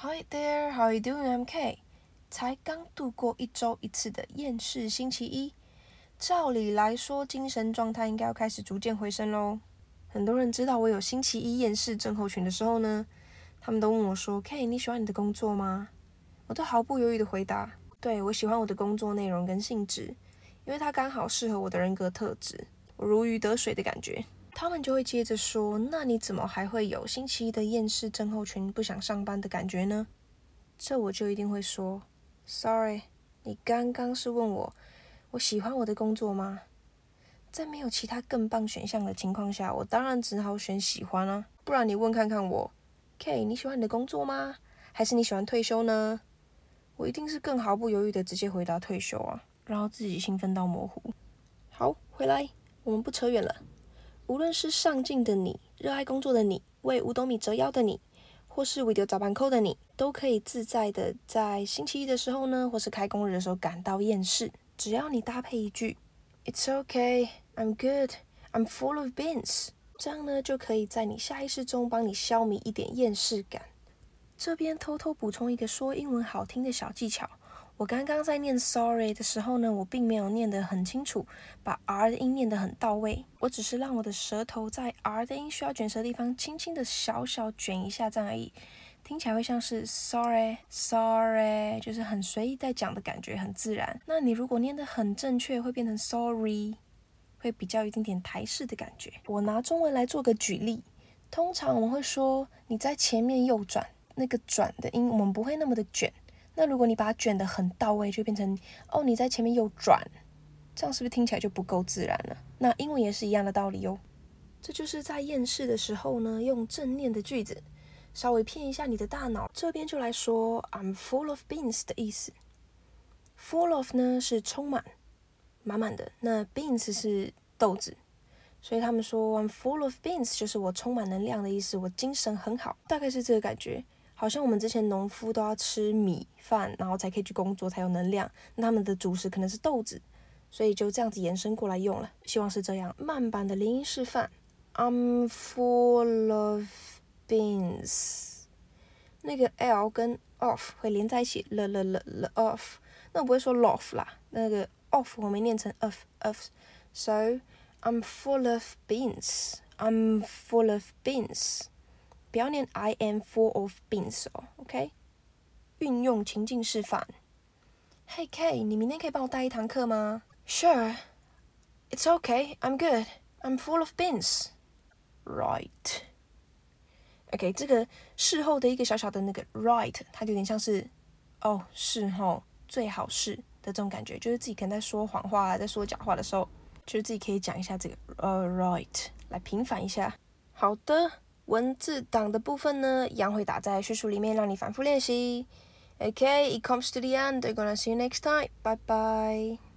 Hi there, how are you doing? I'm K。才刚度过一周一次的厌世星期一，照理来说，精神状态应该要开始逐渐回升喽。很多人知道我有星期一厌世症候群的时候呢，他们都问我说：“K，你喜欢你的工作吗？”我都毫不犹豫的回答：“对，我喜欢我的工作内容跟性质，因为它刚好适合我的人格特质，我如鱼得水的感觉。”他们就会接着说：“那你怎么还会有星期一的厌世症候群，不想上班的感觉呢？”这我就一定会说：“Sorry，你刚刚是问我我喜欢我的工作吗？在没有其他更棒选项的情况下，我当然只好选喜欢啊。不然你问看看我，K，你喜欢你的工作吗？还是你喜欢退休呢？我一定是更毫不犹豫的直接回答退休啊，然后自己兴奋到模糊。好，回来，我们不扯远了。”无论是上进的你、热爱工作的你、为五斗米折腰的你，或是为丢早班扣的你，都可以自在的在星期一的时候呢，或是开工日的时候感到厌世。只要你搭配一句 "It's okay, I'm good, I'm full of beans"，这样呢，就可以在你下意识中帮你消弭一点厌世感。这边偷偷补充一个说英文好听的小技巧。我刚刚在念 sorry 的时候呢，我并没有念得很清楚，把 r 的音念得很到位。我只是让我的舌头在 r 的音需要卷舌的地方，轻轻的小小卷一下这样而已，听起来会像是 sorry sorry，就是很随意在讲的感觉，很自然。那你如果念得很正确，会变成 sorry，会比较有一点点台式的感觉。我拿中文来做个举例，通常我们会说你在前面右转，那个转的音我们不会那么的卷。那如果你把它卷得很到位，就变成哦，你在前面又转，这样是不是听起来就不够自然了？那英文也是一样的道理哦。这就是在厌世的时候呢，用正念的句子稍微骗一下你的大脑。这边就来说 I'm full of beans 的意思。Full of 呢是充满、满满的，那 beans 是豆子，所以他们说 I'm full of beans 就是我充满能量的意思，我精神很好，大概是这个感觉。好像我们之前农夫都要吃米饭，然后才可以去工作，才有能量。那他们的主食可能是豆子，所以就这样子延伸过来用了。希望是这样。慢版的零音示范：I'm full of beans。那个 l 跟 off 会连在一起，l l l l off。那我不会说 lof 啦，那个 of 我没念成 of of。So I'm full of beans. I'm full of beans. 不要念 I am full of beans 哦，OK？运用情境示范。Hey K，你明天可以帮我带一堂课吗？Sure。It's okay. I'm good. I'm full of beans. Right. OK，这个事后的一个小小的那个 right，它有点像是哦事后最好是的这种感觉，就是自己可能在说谎话、在说假话的时候，就是自己可以讲一下这个呃 right 来平反一下。好的。文字档的部分呢，一样会打在叙述里面，让你反复练习。OK，it comes to the end. I'm gonna see you next time. Bye bye.